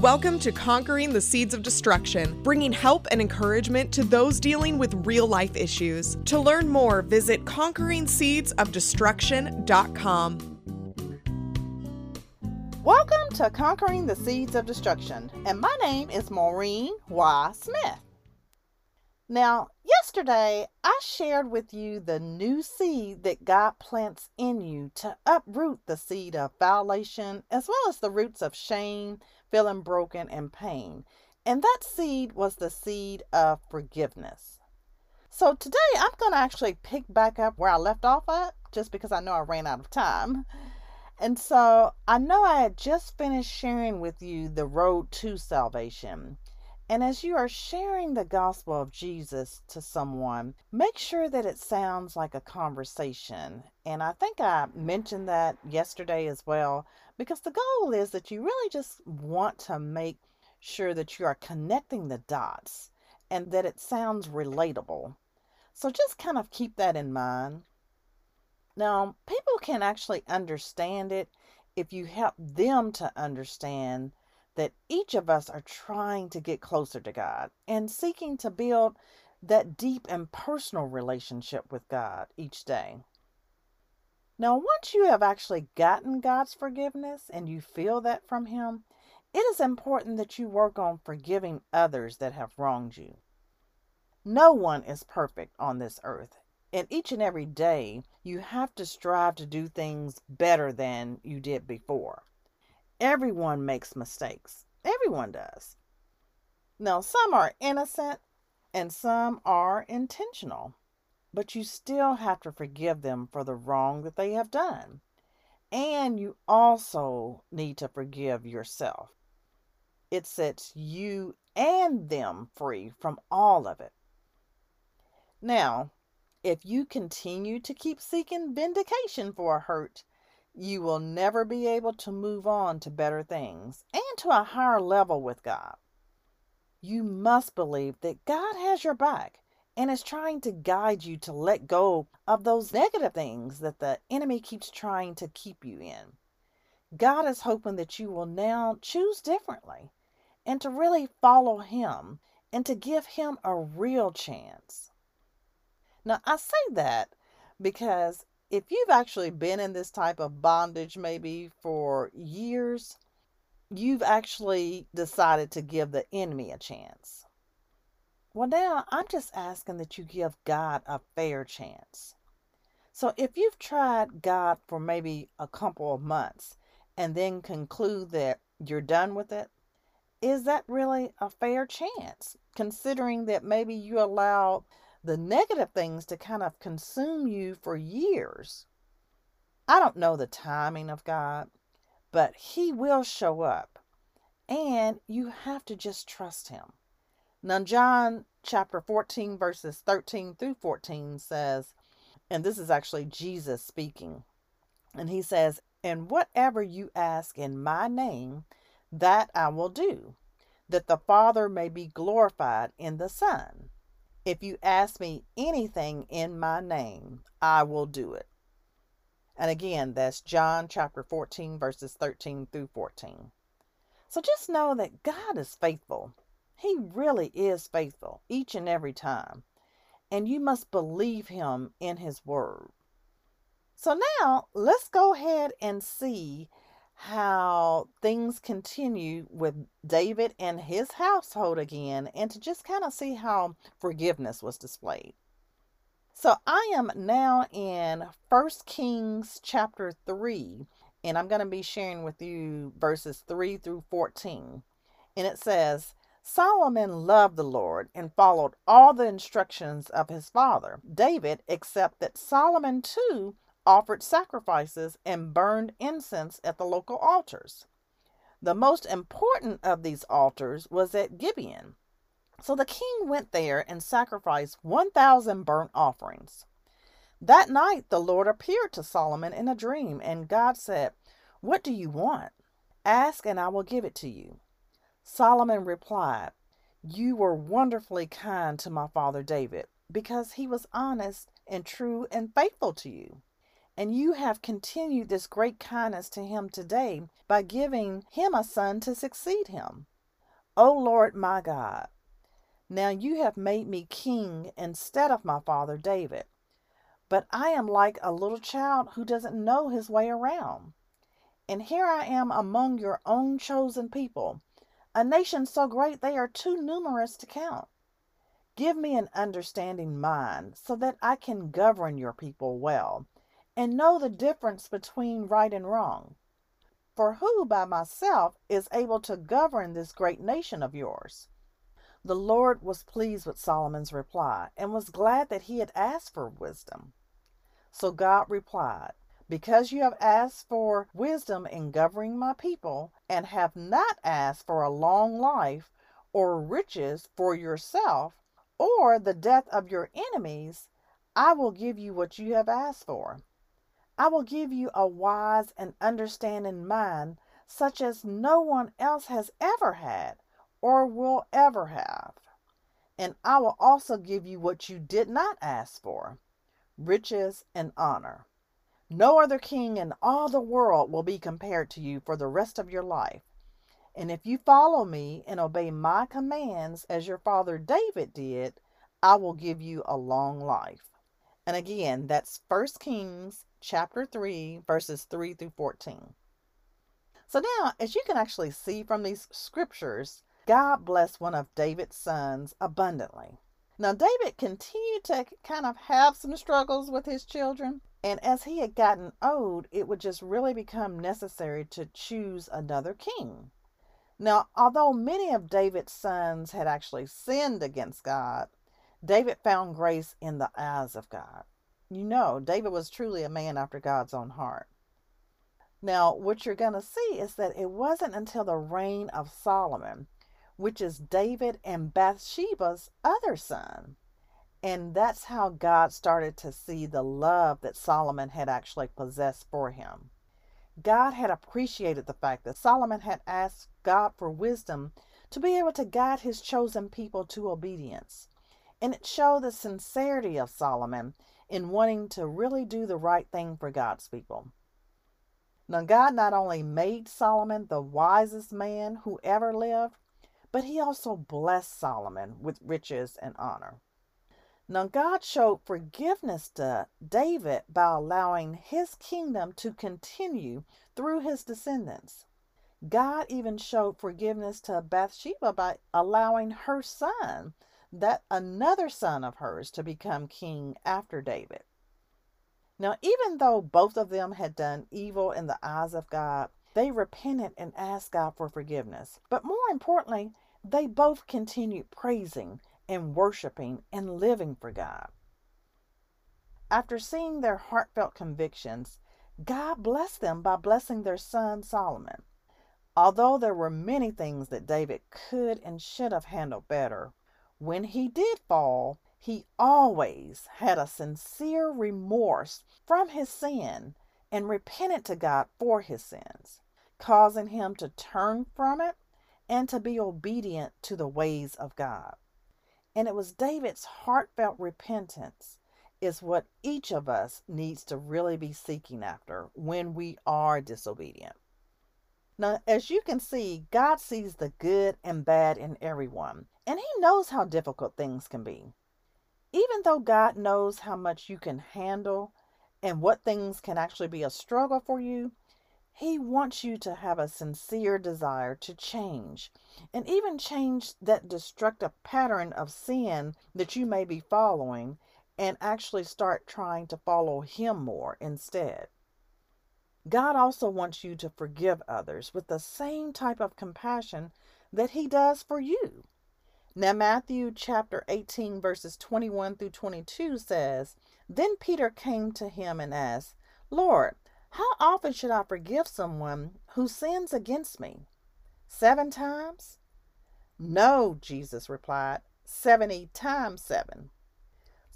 Welcome to Conquering the Seeds of Destruction, bringing help and encouragement to those dealing with real life issues. To learn more, visit conqueringseedsofdestruction.com. Welcome to Conquering the Seeds of Destruction, and my name is Maureen Y. Smith. Now, yesterday I shared with you the new seed that God plants in you to uproot the seed of violation as well as the roots of shame, feeling broken, and pain. And that seed was the seed of forgiveness. So today I'm going to actually pick back up where I left off at just because I know I ran out of time. And so I know I had just finished sharing with you the road to salvation. And as you are sharing the gospel of Jesus to someone, make sure that it sounds like a conversation. And I think I mentioned that yesterday as well, because the goal is that you really just want to make sure that you are connecting the dots and that it sounds relatable. So just kind of keep that in mind. Now, people can actually understand it if you help them to understand that each of us are trying to get closer to God and seeking to build that deep and personal relationship with God each day. Now, once you have actually gotten God's forgiveness and you feel that from Him, it is important that you work on forgiving others that have wronged you. No one is perfect on this earth, and each and every day you have to strive to do things better than you did before. Everyone makes mistakes. Everyone does. Now, some are innocent and some are intentional, but you still have to forgive them for the wrong that they have done. And you also need to forgive yourself. It sets you and them free from all of it. Now, if you continue to keep seeking vindication for a hurt, you will never be able to move on to better things and to a higher level with God. You must believe that God has your back and is trying to guide you to let go of those negative things that the enemy keeps trying to keep you in. God is hoping that you will now choose differently and to really follow Him and to give Him a real chance. Now, I say that because if you've actually been in this type of bondage maybe for years, you've actually decided to give the enemy a chance. Well, now I'm just asking that you give God a fair chance. So if you've tried God for maybe a couple of months and then conclude that you're done with it, is that really a fair chance? Considering that maybe you allowed the negative things to kind of consume you for years. I don't know the timing of God, but He will show up, and you have to just trust Him. Now, John chapter 14, verses 13 through 14 says, and this is actually Jesus speaking, and He says, And whatever you ask in my name, that I will do, that the Father may be glorified in the Son. If you ask me anything in my name, I will do it. And again, that's John chapter 14, verses 13 through 14. So just know that God is faithful. He really is faithful each and every time. And you must believe Him in His word. So now let's go ahead and see how things continue with David and his household again, and to just kind of see how forgiveness was displayed. So I am now in First Kings chapter 3, and I'm going to be sharing with you verses 3 through 14. And it says, Solomon loved the Lord and followed all the instructions of his father, David, except that Solomon too offered sacrifices and burned incense at the local altars. The most important of these altars was at Gibeon. So the king went there and sacrificed 1,000 burnt offerings. That night the Lord appeared to Solomon in a dream, and God said, What do you want? Ask, and I will give it to you. Solomon replied, You were wonderfully kind to my father David, because he was honest and true and faithful to you And you have continued this great kindness to him today by giving him a son to succeed him. O Lord my God, now you have made me king instead of my father David. But I am like a little child who doesn't know his way around. And here I am among your own chosen people, a nation so great they are too numerous to count. Give me an understanding mind so that I can govern your people well and know the difference between right and wrong. For who by myself is able to govern this great nation of yours? The Lord was pleased with Solomon's reply and was glad that he had asked for wisdom. So God replied, Because you have asked for wisdom in governing my people, and have not asked for a long life or riches for yourself, or the death of your enemies, I will give you what you have asked for. I will give you a wise and understanding mind, such as no one else has ever had or will ever have. And I will also give you what you did not ask for riches, and honor. No other king in all the world will be compared to you for the rest of your life. And if you follow me and obey my commands as your father David did, I will give you a long life. And again, that's 1 Kings chapter 3, verses 3 through 14. So now, as you can actually see from these scriptures, God blessed one of David's sons abundantly. Now, David continued to kind of have some struggles with his children. And as he had gotten old, it would just really become necessary to choose another king. Now, although many of David's sons had actually sinned against God, David found grace in the eyes of God. You know, David was truly a man after God's own heart. Now, what you're going to see is that it wasn't until the reign of Solomon which is David and Bathsheba's other son. And that's how God started to see the love that Solomon had actually possessed for him. God had appreciated the fact that Solomon had asked God for wisdom to be able to guide his chosen people to obedience. And it showed the sincerity of Solomon in wanting to really do the right thing for God's people. Now, God not only made Solomon the wisest man who ever lived, but he also blessed Solomon with riches and honor. Now, God showed forgiveness to David by allowing his kingdom to continue through his descendants. God even showed forgiveness to Bathsheba by allowing her son, that another son of hers, to become king after David. Now, even though both of them had done evil in the eyes of God, they repented and asked God for forgiveness. But more importantly, they both continued praising and worshiping and living for God. After seeing their heartfelt convictions, God blessed them by blessing their son Solomon. Although there were many things that David could and should have handled better, when he did fall, he always had a sincere remorse from his sin and repented to God for his sins, causing him to turn from it and to be obedient to the ways of God. And it was David's heartfelt repentance is what each of us needs to really be seeking after when we are disobedient. Now, as you can see, God sees the good and bad in everyone, and He knows how difficult things can be. Even though God knows how much you can handle and what things can actually be a struggle for you, He wants you to have a sincere desire to change and even change that destructive pattern of sin that you may be following and actually start trying to follow Him more instead. God also wants you to forgive others with the same type of compassion that He does for you. Now, Matthew chapter 18, verses 21 through 22 says, Then Peter came to him and asked, Lord, how often should I forgive someone who sins against me? Seven times? No, Jesus replied, 70 times seven.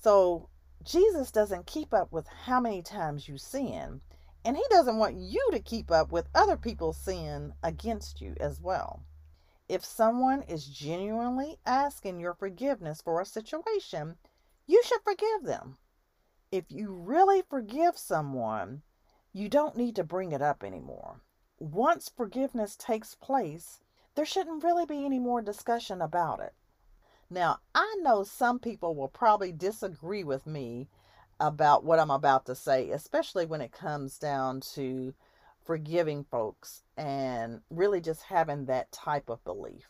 So Jesus doesn't keep up with how many times you sin, and He doesn't want you to keep up with other people's sin against you as well. If someone is genuinely asking your forgiveness for a situation, you should forgive them. if you really forgive someone, you don't need to bring it up anymore. Once forgiveness takes place, there shouldn't really be any more discussion about it. Now, I know some people will probably disagree with me about what I'm about to say, especially when it comes down to forgiving folks and really just having that type of belief.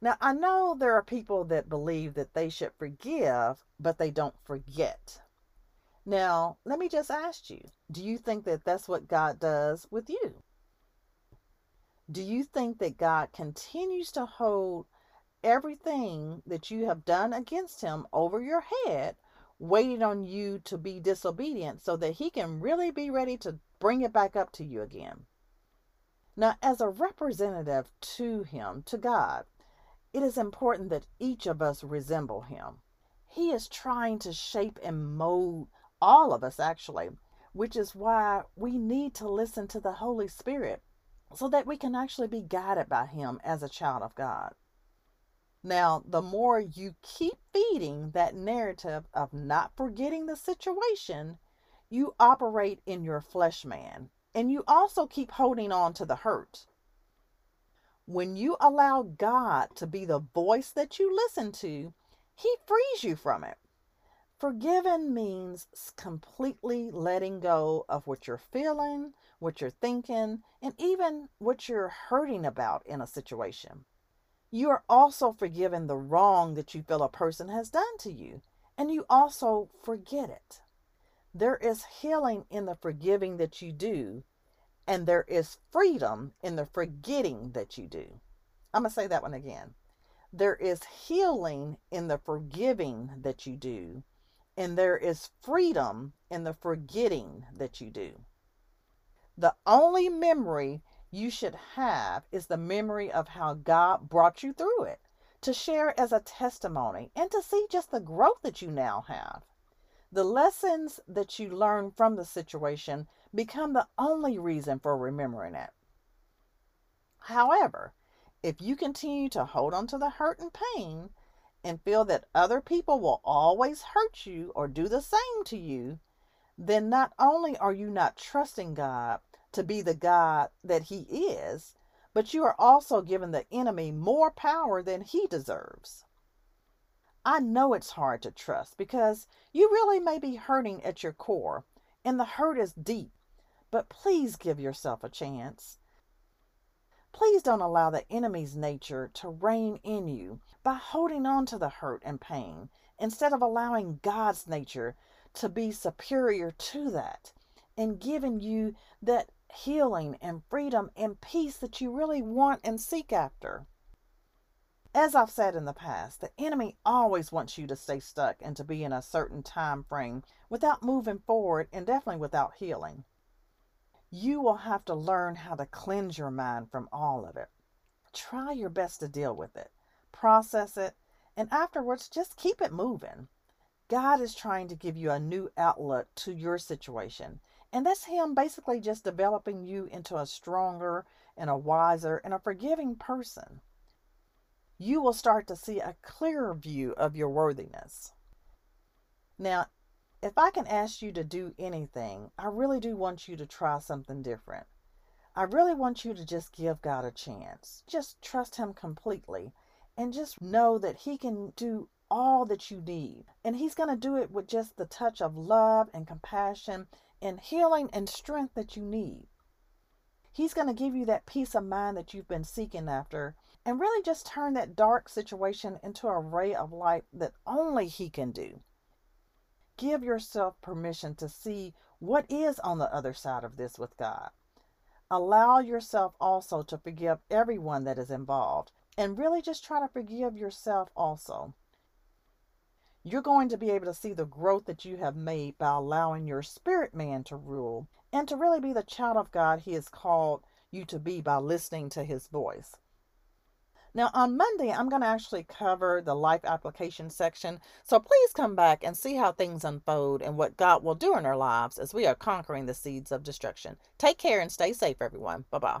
Now, I know there are people that believe that they should forgive, but they don't forget. Now, let me just ask you do you think that that's what God does with you? Do you think that God continues to hold everything that you have done against Him over your head, waiting on you to be disobedient so that He can really be ready to bring it back up to you again? Now, as a representative to Him, to God, it is important that each of us resemble Him. He is trying to shape and mold all of us actually, which is why we need to listen to the Holy Spirit so that we can actually be guided by Him as a child of God. Now, the more you keep feeding that narrative of not forgetting the situation, you operate in your flesh man, and you also keep holding on to the hurt. When you allow God to be the voice that you listen to, He frees you from it. Forgiven means completely letting go of what you're feeling, what you're thinking, and even what you're hurting about in a situation. You are also forgiven the wrong that you feel a person has done to you, and you also forget it. There is healing in the forgiving that you do, and there is freedom in the forgetting that you do. I'm going to say that one again. There is healing in the forgiving that you do, and there is freedom in the forgetting that you do. The only memory you should have is the memory of how God brought you through it to share as a testimony and to see just the growth that you now have. The lessons that you learn from the situation become the only reason for remembering it. However, if you continue to hold on to the hurt and pain, and feel that other people will always hurt you or do the same to you, then not only are you not trusting God to be the God that He is, but you are also giving the enemy more power than he deserves. I know it's hard to trust because you really may be hurting at your core, and the hurt is deep, but please give yourself a chance. Please don't allow the enemy's nature to reign in you by holding on to the hurt and pain instead of allowing God's nature to be superior to that and giving you that healing and freedom and peace that you really want and seek after. As I've said in the past, the enemy always wants you to stay stuck and to be in a certain time frame without moving forward and definitely without healing. You will have to learn how to cleanse your mind from all of it. Try your best to deal with it process it, and afterwards just keep it moving. God is trying to give you a new outlook to your situation. And that's Him basically just developing you into a stronger and a wiser and a forgiving person. You will start to see a clearer view of your worthiness. Now, if I can ask you to do anything, I really do want you to try something different. I really want you to just give God a chance. Just trust Him completely and just know that He can do all that you need. And He's going to do it with just the touch of love and compassion and healing and strength that you need. He's going to give you that peace of mind that you've been seeking after and really just turn that dark situation into a ray of light that only He can do. Give yourself permission to see what is on the other side of this with God. Allow yourself also to forgive everyone that is involved and really just try to forgive yourself also. You're going to be able to see the growth that you have made by allowing your spirit man to rule and to really be the child of God He has called you to be by listening to His voice. Now, on Monday, I'm going to actually cover the life application section. So please come back and see how things unfold and what God will do in our lives as we are conquering the seeds of destruction. Take care and stay safe, everyone. Bye bye.